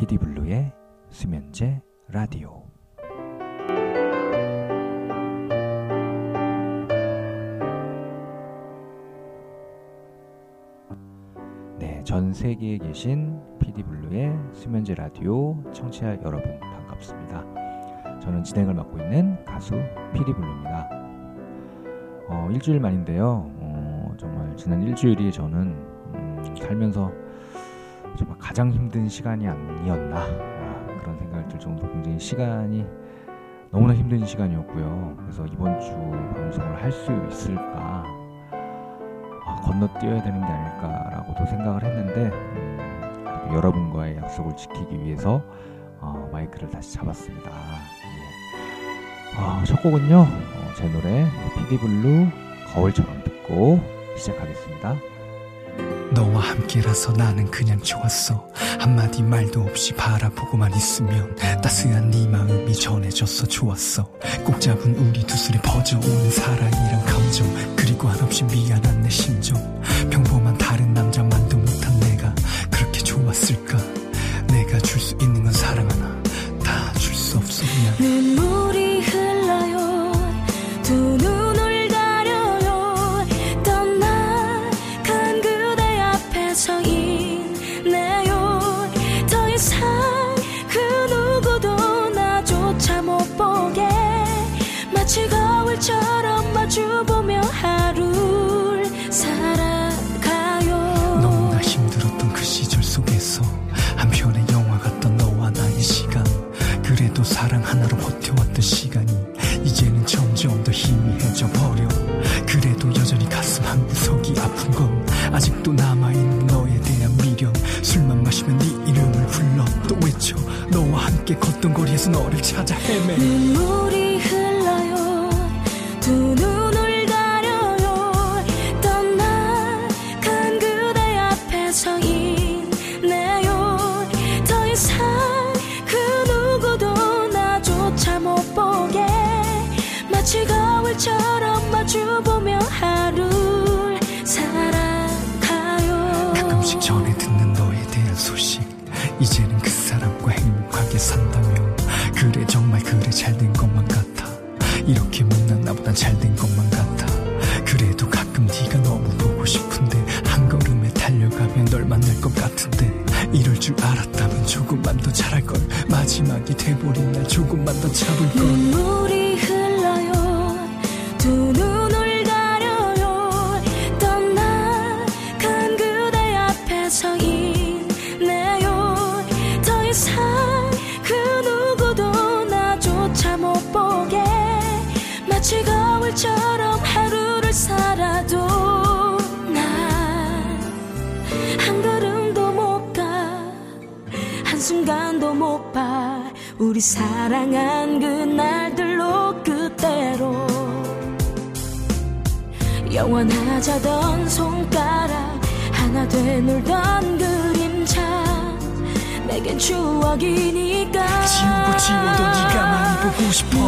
PD블루의 수면제 라디오 네, 전 세계에 계신 PD블루의 수면제 라디오 청취자 여러분 반갑습니다. 저는 진행을 맡고 있는 가수 PD블루입니다. 어, 일주일 만인데요. 어, 정말 지난 일주일이 저는 음, 살면서 정말 가장 힘든 시간이 아니었나 아, 그런 생각이 들 정도로 굉장히 시간이 너무나 힘든 시간이었고요. 그래서 이번 주 방송을 할 수 있을까 아, 건너뛰어야 되는 게 아닐까라고도 생각을 했는데 음, 여러분과의 약속을 지키기 위해서 어, 마이크를 다시 잡았습니다. 예. 어, 첫 곡은요 어, 제 노래 피디블루 거울처럼 듣고 시작하겠습니다. 너와 함께라서 나는 그냥 좋았어. 한마디 말도 없이 바라보고만 있으면 따스한 네 마음이 전해졌어 좋았어. 꼭 잡은 우리 두 손에 퍼져오는 사랑이란 감정 그리고 한없이 미안한 내 심정. 평범 영원하자던 손가락 하나 돼 놀던 그림자. 내겐 추억이니까. 지우고 지워도 네가 많이 보고 싶어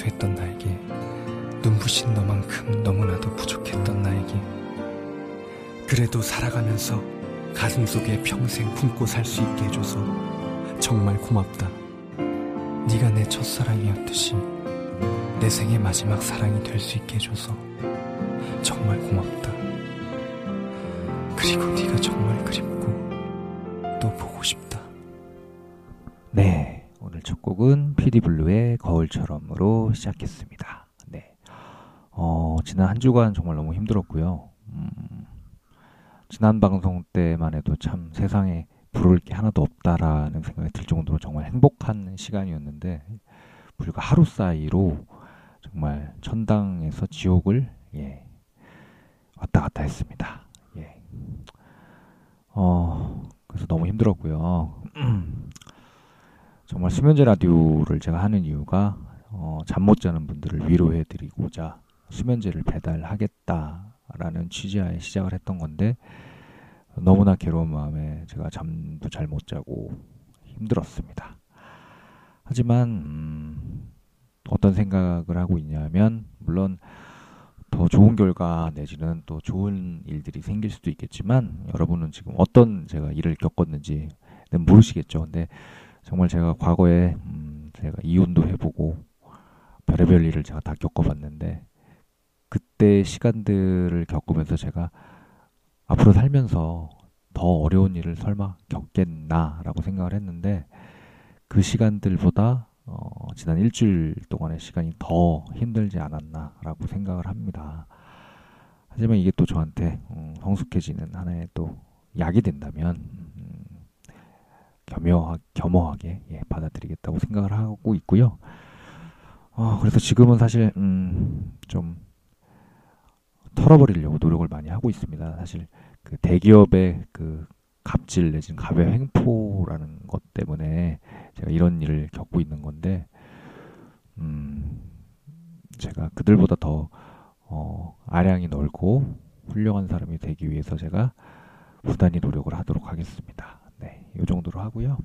생소했던 나에게 눈부신 너만큼 너무나도 부족했던 나에게. 그래도 살아가면서 가슴 속에 평생 품고 살 수 있게 해줘서 정말 고맙다. 네가 내 첫사랑이었듯이 내 생의 마지막 사랑이 될 수 있게 해줘서 정말 고맙다. 그리고 네가 정말 거울처럼으로 시작했습니다. 네, 어, 지난 한 주간 정말 너무 힘들었고요. 음, 지난 방송 때만 해도 참 세상에 부를 게 하나도 없다라는 생각이 들 정도로 정말 행복한 시간이었는데 불과 하루 사이로 정말 천당에서 지옥을 예, 왔다 갔다 했습니다. 예. 어, 그래서 너무 힘들었고요. 정말 수면제 라디오를 제가 하는 이유가 어, 잠 못 자는 분들을 위로해 드리고자 수면제를 배달하겠다라는 취지하에 시작을 했던 건데 너무나 괴로운 마음에 제가 잠도 잘 못 자고 힘들었습니다. 하지만 음, 어떤 생각을 하고 있냐면 물론 더 좋은 결과 내지는 또 좋은 일들이 생길 수도 있겠지만 여러분은 지금 어떤 제가 일을 겪었는지는 모르시겠죠. 근데 정말 제가 과거에 음, 제가 이혼도 해보고 별의별 일을 제가 다 겪어봤는데 그때 시간들을 겪으면서 제가 앞으로 살면서 더 어려운 일을 설마 겪겠나라고 생각을 했는데 그 시간들보다 어, 지난 일주일 동안의 시간이 더 힘들지 않았나라고 생각을 합니다. 하지만 이게 또 저한테 음, 성숙해지는 하나의 또 약이 된다면 음, 겸허하, 겸허하게 예, 받아들이겠다고 생각을 하고 있고요. 어, 그래서 지금은 사실 음, 좀 털어버리려고 노력을 많이 하고 있습니다. 사실 그 대기업의 그 갑질 내지는 갑의 횡포라는 것 때문에 제가 이런 일을 겪고 있는 건데, 음, 제가 그들보다 더, 어, 아량이 넓고 훌륭한 사람이 되기 위해서 제가 부단히 노력을 하도록 하겠습니다. 네, 이 정도로 하고요.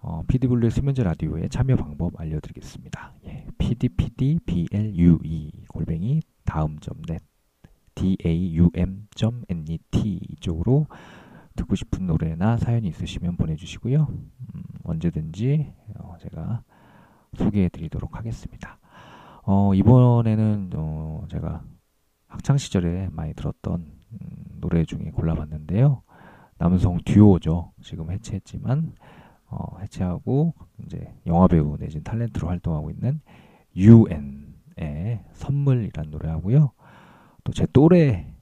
어, PD블루의 수면제 라디오의 참여 방법 알려드리겠습니다. 예, pdpdblue 골뱅이 다음.net daum.net 이쪽으로 듣고 싶은 노래나 사연이 있으시면 보내주시고요. 음, 언제든지 어, 제가 소개해 드리도록 하겠습니다. 어, 이번에는 어, 제가 학창 시절에 많이 들었던 음, 노래 중에 골라봤는데요. 남성 듀오죠. 지금 해체했지만 어, 해체하고 이제 영화 배우 내진 탤런트로 활동하고 있는 UN의 선물이란 노래하고요. 또 제 또래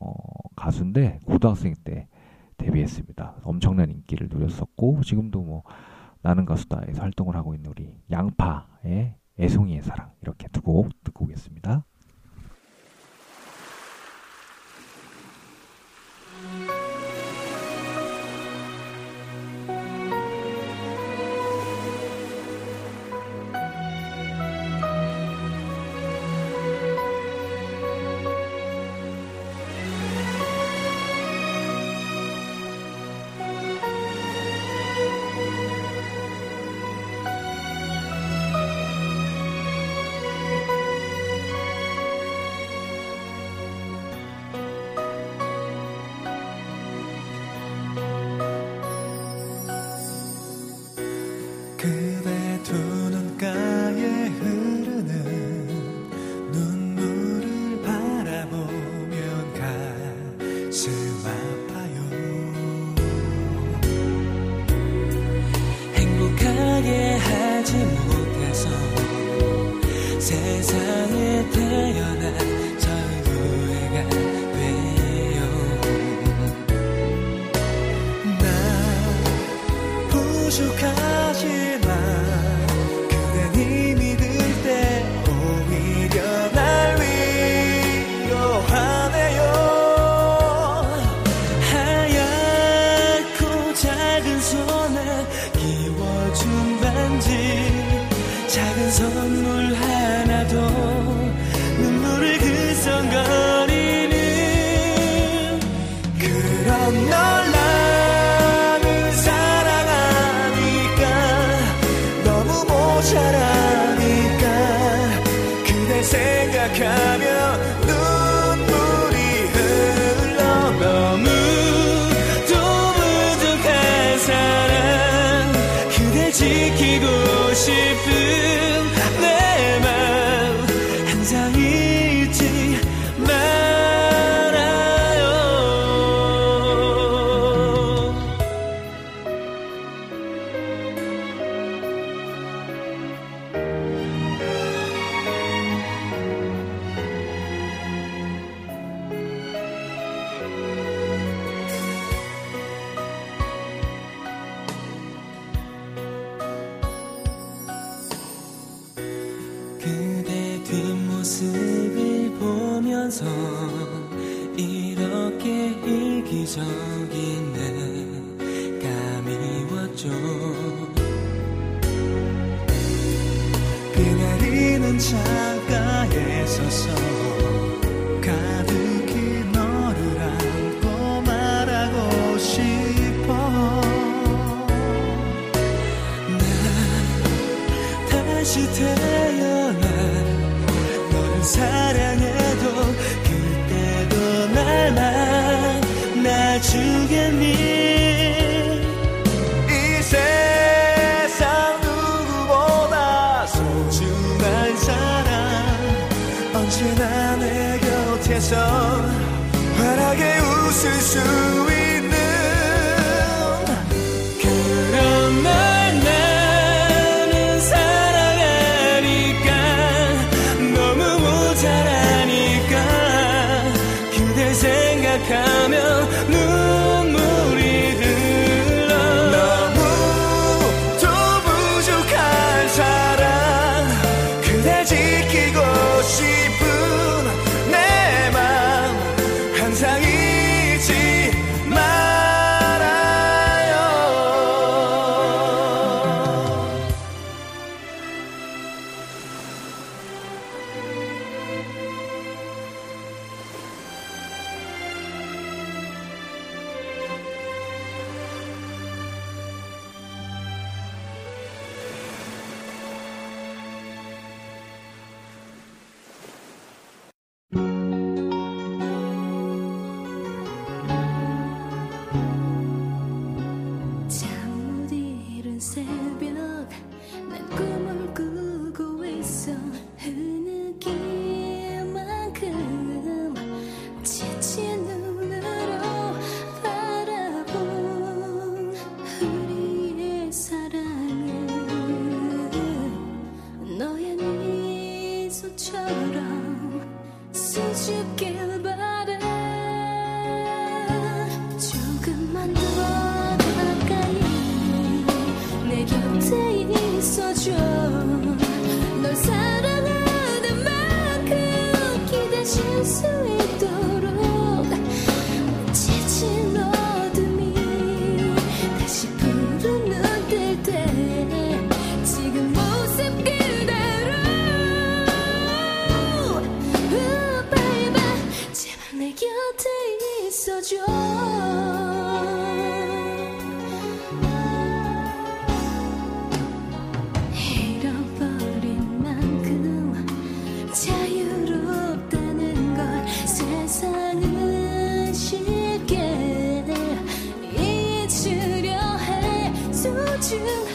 어, 가수인데 고등학생 때 데뷔했습니다. 엄청난 인기를 누렸었고 지금도 뭐 나는 가수다에서 활동을 하고 있는 우리 양파의 애송이의 사랑 이렇게 두 곡 듣고 오겠습니다. 마 거죠. 비 내리는 창가에 서서 가득히 너를 안고 말하고 싶어. 난 다시 태어 should 是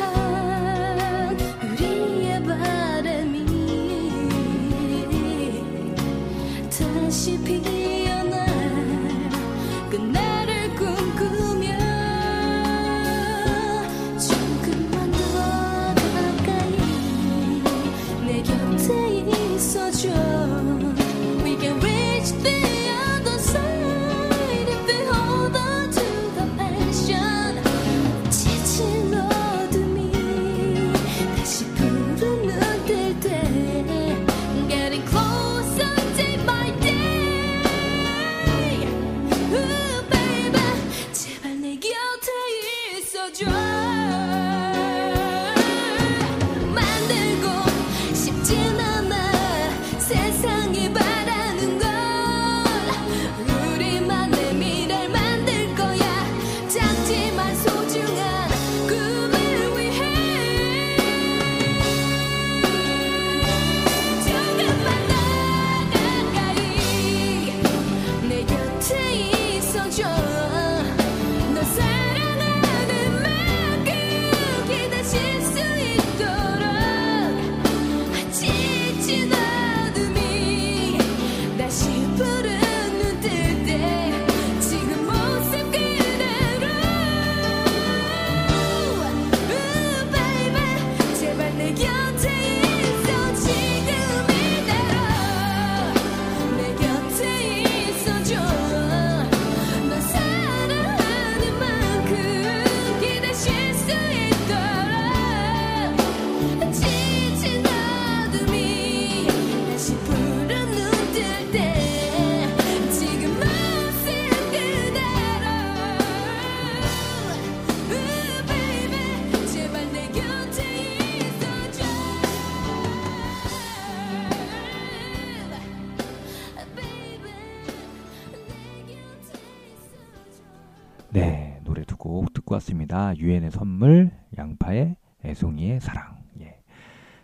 유엔의 선물, 양파의 애송이의 사랑. 예.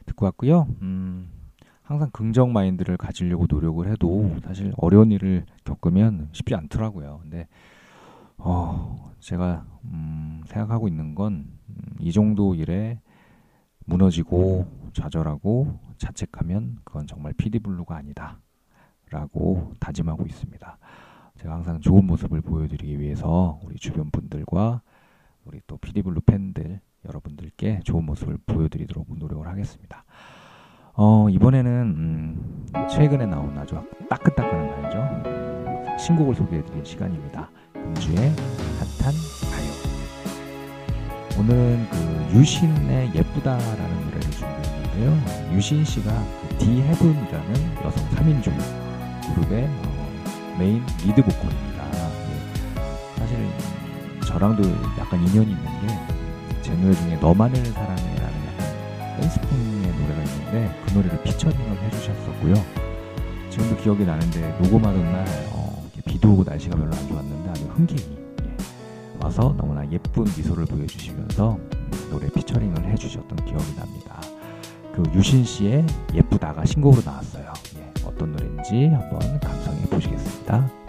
듣고 왔고요. 음, 항상 긍정 마인드를 가지려고 노력을 해도 사실 어려운 일을 겪으면 쉽지 않더라고요. 근데 어, 제가 음, 생각하고 있는 건 이 정도 일에 무너지고 좌절하고 자책하면 그건 정말 피디블루가 아니다라고 다짐하고 있습니다. 제가 항상 좋은 모습을 보여드리기 위해서 우리 주변 분들과 우리 또 피디블루 팬들 여러분들께 좋은 모습을 보여드리도록 노력을 하겠습니다. 어, 이번에는 음, 최근에 나온 아주 따끈따끈한 말이죠. 신곡을 소개해드릴 시간입니다. 금주의 핫한 가요. 오늘은 그 유신의 예쁘다라는 노래를 준비했는데요. 유신 씨가 그 디헤븐이라는 여성 3인조 그룹의 어, 메인 리드 보컬입니다. 저랑도 약간 인연이 있는 게 제 노래 중에 너만을 사랑해라는 약간 댄스풍의 노래가 있는데 그 노래를 피처링을 해주셨었고요. 지금도 기억이 나는데 녹음하던 날 어, 비도 오고 날씨가 별로 안 좋았는데 아주 흔쾌히 예, 와서 너무나 예쁜 미소를 보여주시면서 음, 노래 피처링을 해주셨던 기억이 납니다. 그 유신 씨의 예쁘다가 신곡으로 나왔어요. 예, 어떤 노래인지 한번 감상해 보시겠습니다.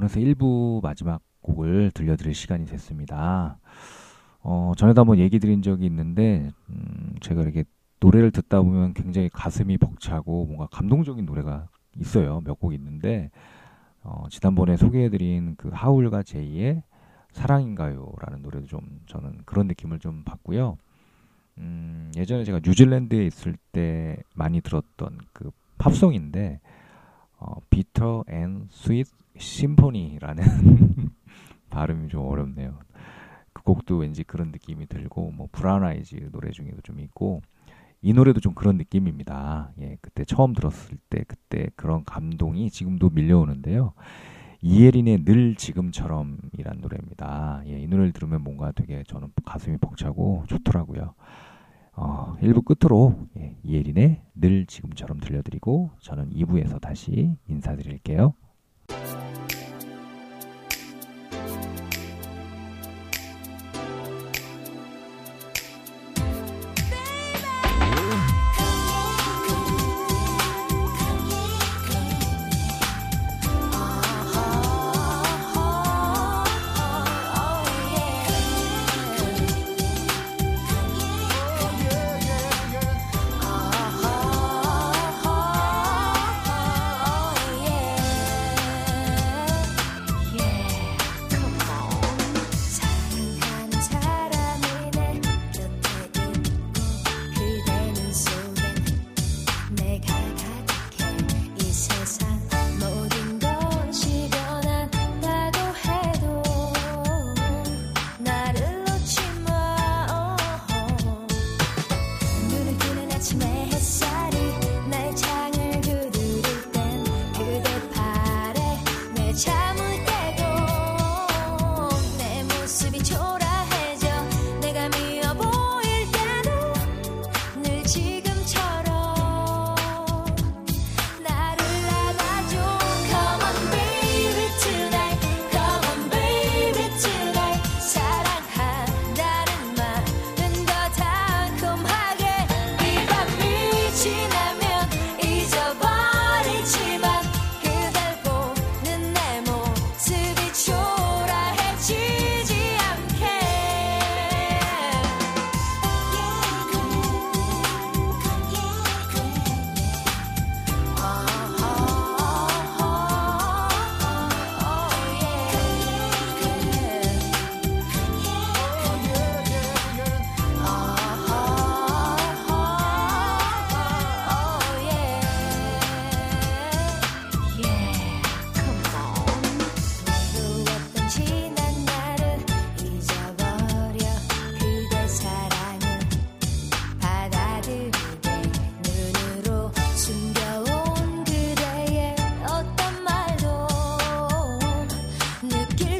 어, 그래서 1부 마지막 곡을 들려드릴 시간이 됐습니다. 어, 전에도 한번 얘기 드린 적이 있는데, 음, 제가 이렇게 노래를 듣다 보면 굉장히 가슴이 벅차고 뭔가 감동적인 노래가 있어요. 몇 곡 있는데 어, 지난번에 소개해드린 그 하울과 제이의 사랑인가요라는 노래도 좀 저는 그런 느낌을 좀 받고요. 음, 예전에 제가 뉴질랜드에 있을 때 많이 들었던 그 팝송인데 어, Bitter and Sweet Symphony라는 발음이 좀 어렵네요. 그 곡도 왠지 그런 느낌이 들고 뭐 브라운 아이즈 노래 중에도 좀 있고 이 노래도 좀 그런 느낌입니다. 예, 그때 처음 들었을 때 그때 그런 감동이 지금도 밀려오는데요. 이예린의 늘 지금처럼이란 노래입니다. 예, 이 노래를 들으면 뭔가 되게 저는 가슴이 벅차고 좋더라고요. 어, 1부 끝으로 예, 이예린의 늘 지금처럼 들려드리고 저는 2부에서 다시 인사드릴게요.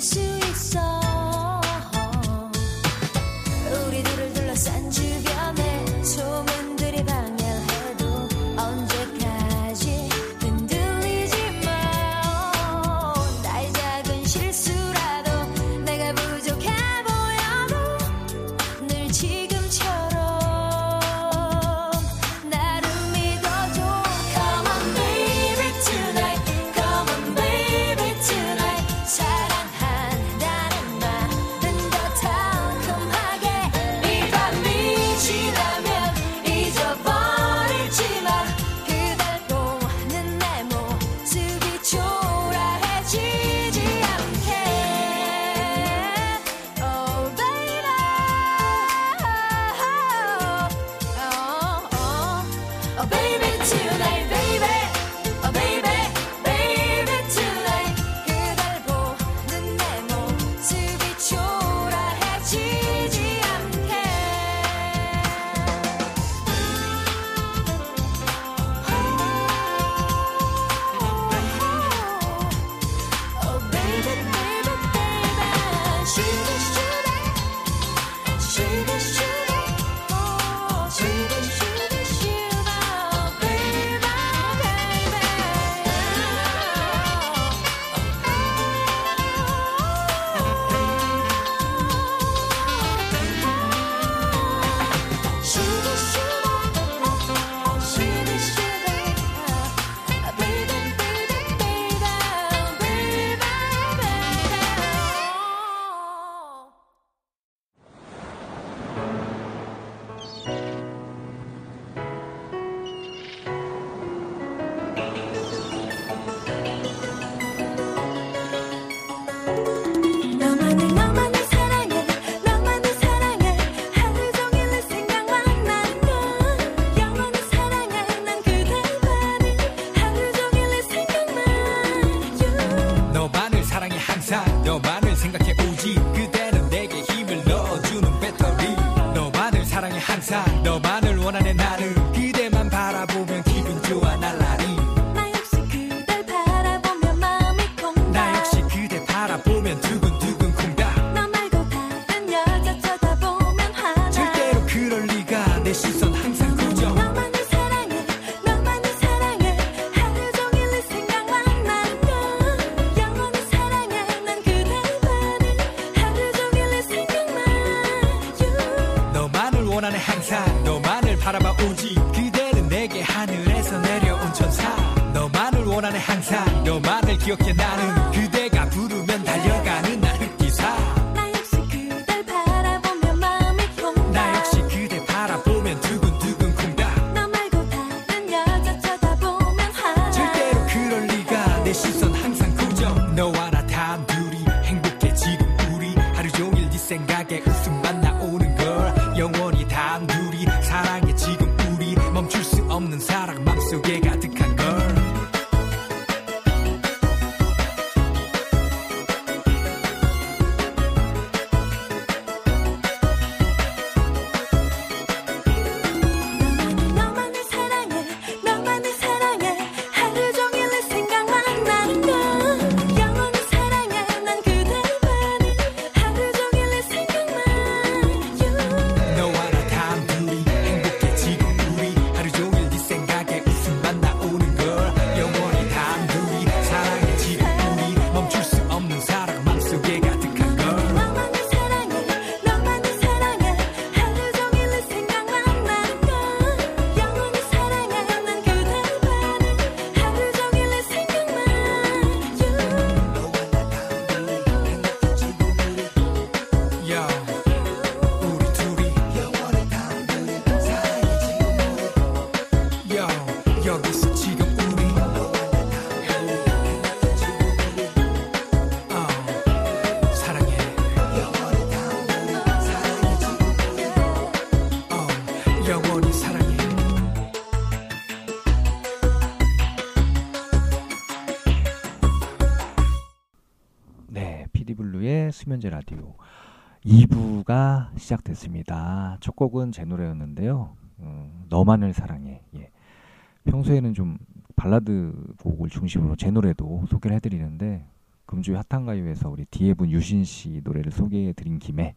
燃烧一生。 기억해 나는 2부가 시작됐습니다. 첫 곡은 제 노래였는데요. 음, 너만을 사랑해. 예. 평소에는 좀 발라드 곡을 중심으로 제 노래도 소개를 해드리는데 금주의 핫한 가요에서 우리 디헤븐 유신 씨 노래를 소개해드린 김에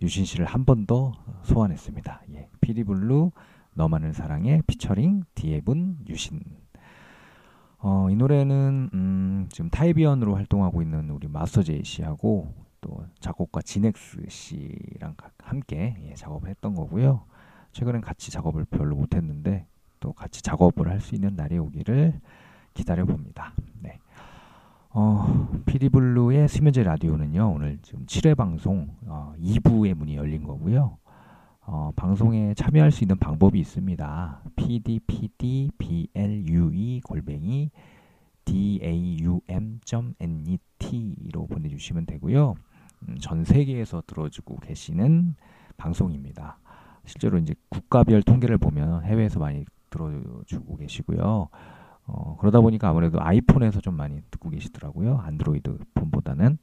유신 씨를 한 번 더 소환했습니다. 예. 피디블루 너만을 사랑해 피처링 디헤븐 유신. 어, 이 노래는 음, 지금 타이비언으로 활동하고 있는 우리 마스터 제이 씨하고 또 작곡가 지넥스 씨랑 가- 함께 예, 작업을 했던 거고요. 최근엔 같이 작업을 별로 못했는데 또 같이 작업을 할 수 있는 날이 오기를 기다려 봅니다. 네. 어, 피디블루의 수면제 라디오는요 오늘 지금 7회 방송 어, 2부의 문이 열린 거고요. 어, 방송에 참여할 수 있는 방법이 있습니다. pdpdblue 골뱅이 daum.net로 보내주시면 되고요. 음, 전 세계에서 들어주고 계시는 방송입니다. 실제로 이제 국가별 통계를 보면 해외에서 많이 들어주고 계시고요. 어, 그러다 보니까 아무래도 아이폰에서 좀 많이 듣고 계시더라고요. 안드로이드 폰보다는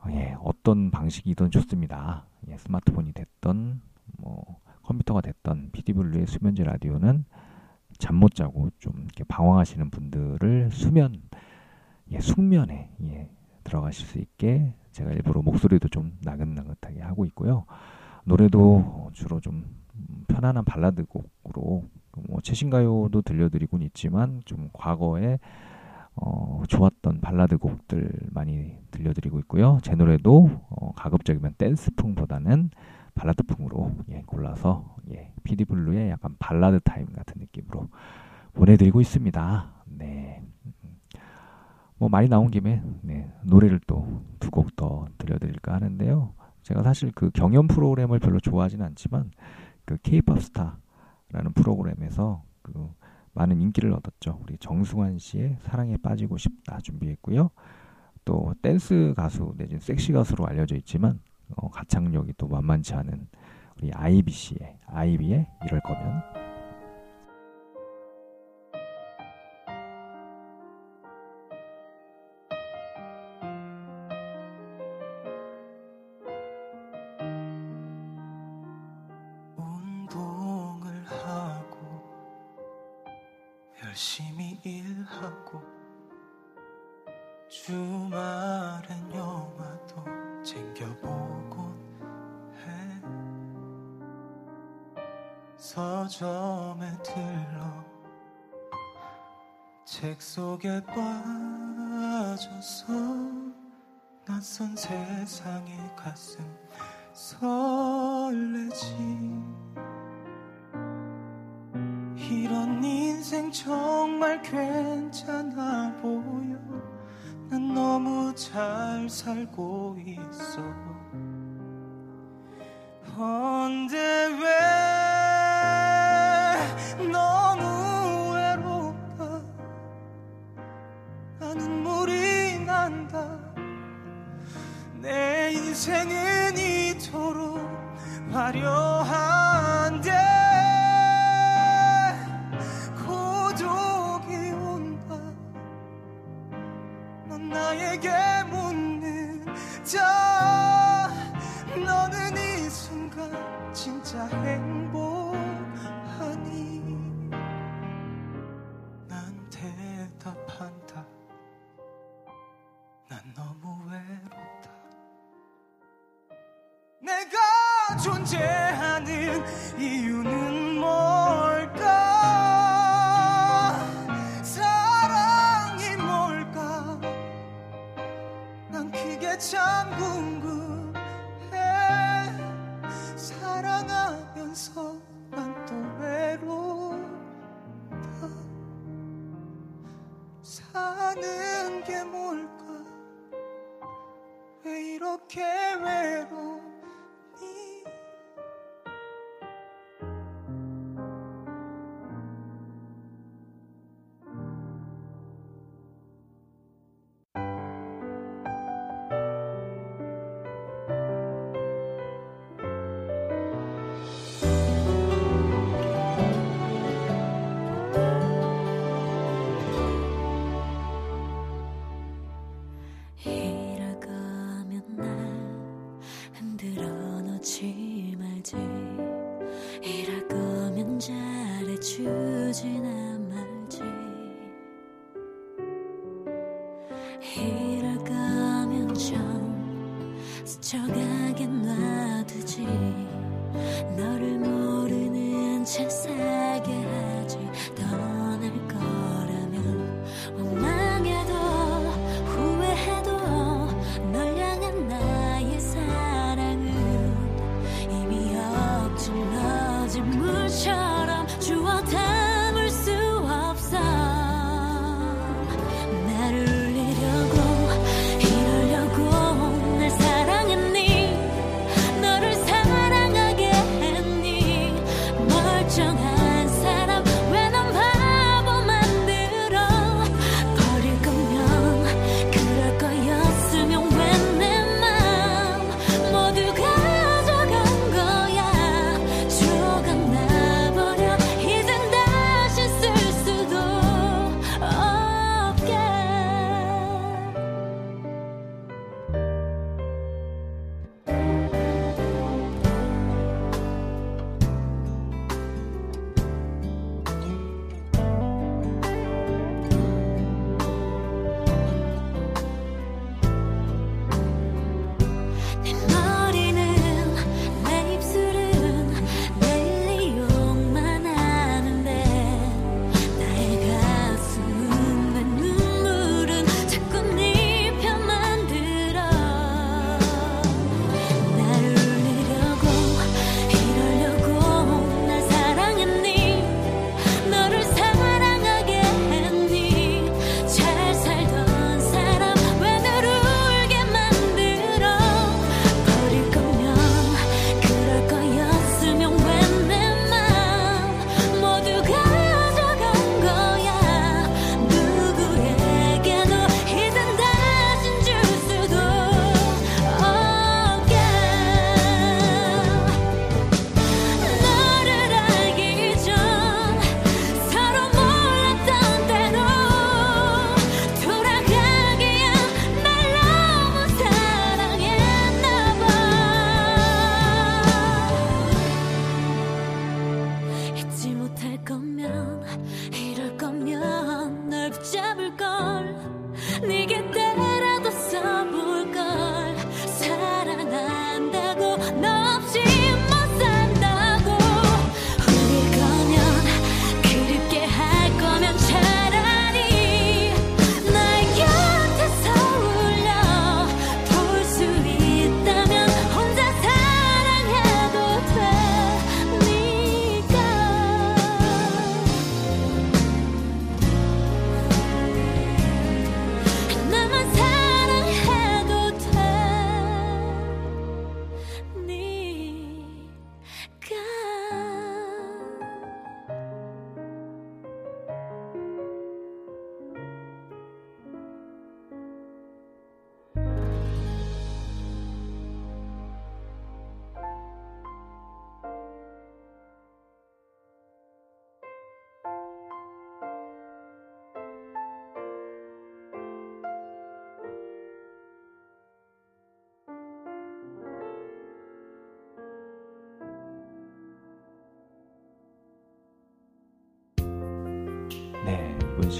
어, 예, 어떤 방식이든 좋습니다. 예, 스마트폰이 됐던 뭐 컴퓨터가 됐던 피디블루의 수면제 라디오는 잠 못 자고 좀 이렇게 방황하시는 분들을 수면 예, 숙면에 예, 들어가실 수 있게 제가 일부러 목소리도 좀 나긋나긋하게 하고 있고요. 노래도 주로 좀 음, 편안한 발라드 곡으로 뭐 최신 가요도 들려드리곤 있지만 좀 과거에 어, 좋았던 발라드 곡들 많이 들려드리고 있고요. 제 노래도 어, 가급적이면 댄스풍보다는 발라드풍으로 예, 골라서 예, 피디블루의 약간 발라드 타임 같은 느낌으로 보내드리고 있습니다. 네. 음, 뭐 많이 나온 김에 네, 노래를 또 두 곡 더 들려드릴까 하는데요. 제가 사실 그 경연 프로그램을 별로 좋아하지는 않지만 그 K-pop 스타라는 프로그램에서 그 많은 인기를 얻었죠. 우리 정승환 씨의 사랑에 빠지고 싶다 준비했고요. 또 댄스 가수 내지는 섹시 가수로 알려져 있지만 어, 가창력이 또 만만치 않은 우리 아이비 씨의 아이비의 이럴 거면 열심히 일하고 주말엔 영화도 챙겨보곤 해. 서점에 들러 책 속에 빠져서 낯선 세상에 가슴 설레지. 넌 인생 정말 괜찮아 보여. 난 너무 잘 살고 있어. 언제 왜 너무 외롭다? 나는 물이 난다. 내 인생은 이토록 화려한 나에게 묻는 자 너는 이 순간 진짜 행복하니? 난 대답한다. 난 너무 외롭다. 내가 존재하는 이유는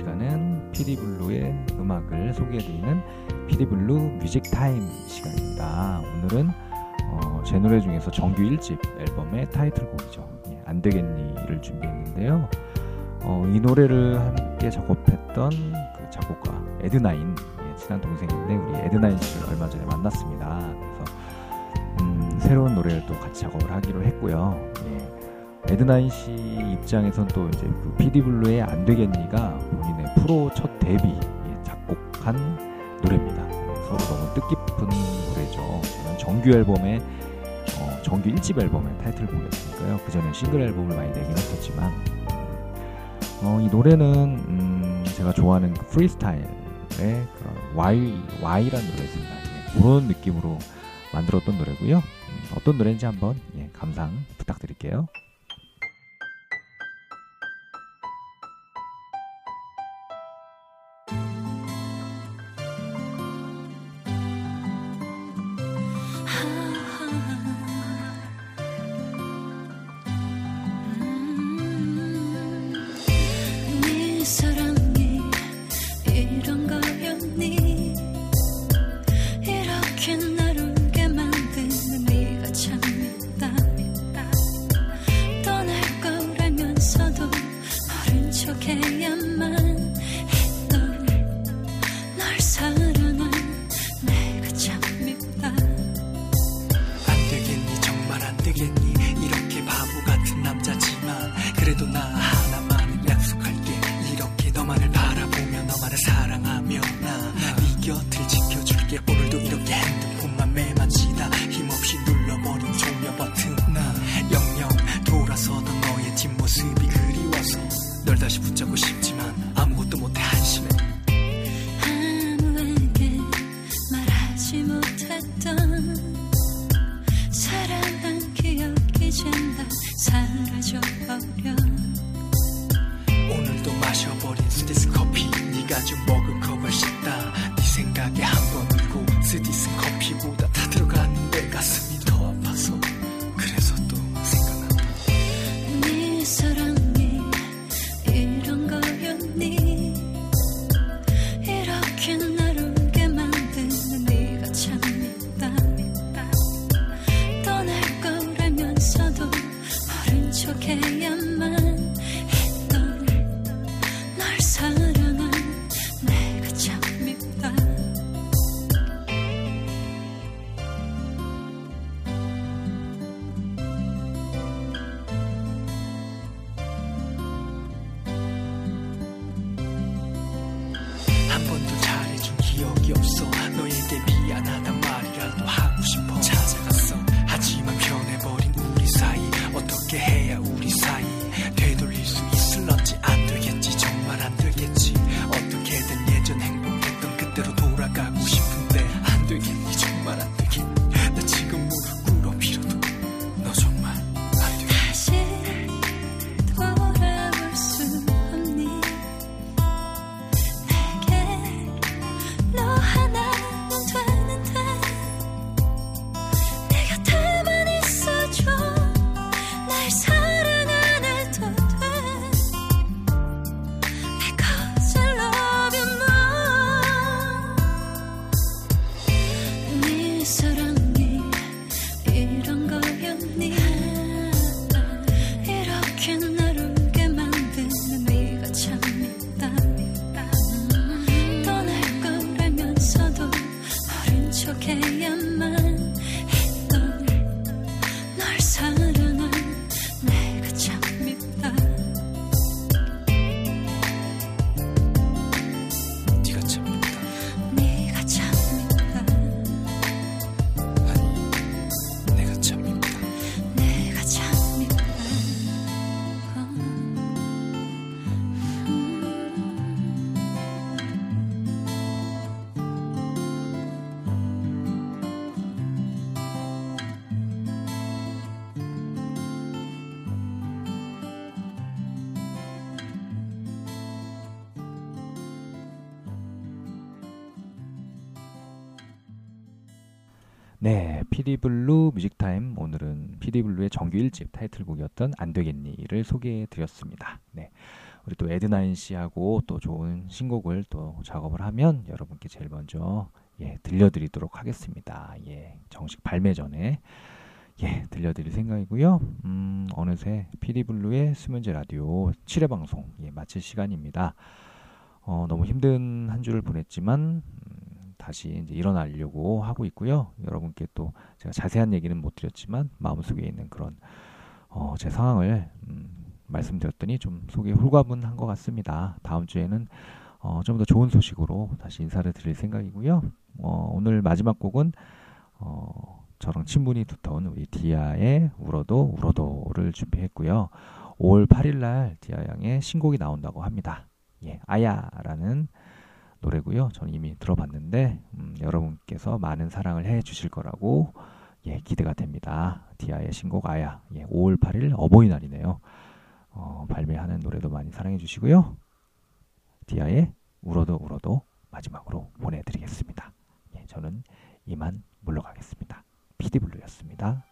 시간은 피디블루의 음악을 소개해드리는 피디블루 music time 시간입니다. 오늘은 어, 제 노래 중에서 정규 1집 앨범의 타이틀곡이죠. 예, 안 되겠니를 준비했는데요. 어, 이 노래를 함께 작업했던 그 작곡가 에드나인 예, 친한 동생인데 우리 에드나인 씨를 얼마 전에 만났습니다. 그래서 음, 새로운 노래를 또 같이 작업을 하기로 했고요. 예. 에드나인 씨 입장에선 또 이제 그 피디블루의 안 되겠니가 본인의 프로 첫 데뷔 예, 작곡한 노래입니다. 예, 서로 너무 뜻깊은 노래죠. 저는 정규 앨범의 어, 정규 1집 앨범의 타이틀곡이었으니까요. 그 전에 싱글 앨범을 많이 내긴 했었지만 어, 이 노래는 음, 제가 좋아하는 그 프리스타일의 그런 Y 있습니다. 예, 그런 느낌으로 만들었던 노래고요. 음, 어떤 노래인지 한번 예, 감상 부탁드릴게요. 모 피디블루의 정규 1집 타이틀곡이었던 안 되겠니를 소개해 드렸습니다. 네. 우리 또 에드나인 씨하고 또 좋은 신곡을 또 작업을 하면 여러분께 제일 먼저 예, 들려드리도록 하겠습니다. 예, 정식 발매 전에 예, 들려드릴 생각이고요. 음, 어느새 피디블루의 수면제 라디오 7회 방송 예, 마칠 시간입니다. 어, 너무 힘든 한 주를 보냈지만 음, 다시 이제 일어나려고 하고 있고요. 여러분께 또 제가 자세한 얘기는 못 드렸지만 마음속에 있는 그런 어, 제 상황을 음, 말씀드렸더니 좀 속이 홀가분한 것 같습니다. 다음 주에는 어, 좀 더 좋은 소식으로 다시 인사를 드릴 생각이고요. 어, 오늘 마지막 곡은 어, 저랑 친분이 두터운 우리 디아의 울어도 울어도를 준비했고요. 5월 8일 날 디아 양의 신곡이 나온다고 합니다. 예, 아야라는 노래고요. 저는 이미 들어봤는데 음, 여러분께서 많은 사랑을 해 주실 거라고 예, 기대가 됩니다. 디아의 신곡 아야. 예, 5월 8일 어버이날이네요. 어, 발매하는 노래도 많이 사랑해 주시고요. 디아의 울어도 울어도 마지막으로 보내드리겠습니다. 예, 저는 이만 물러가겠습니다. 피디블루였습니다.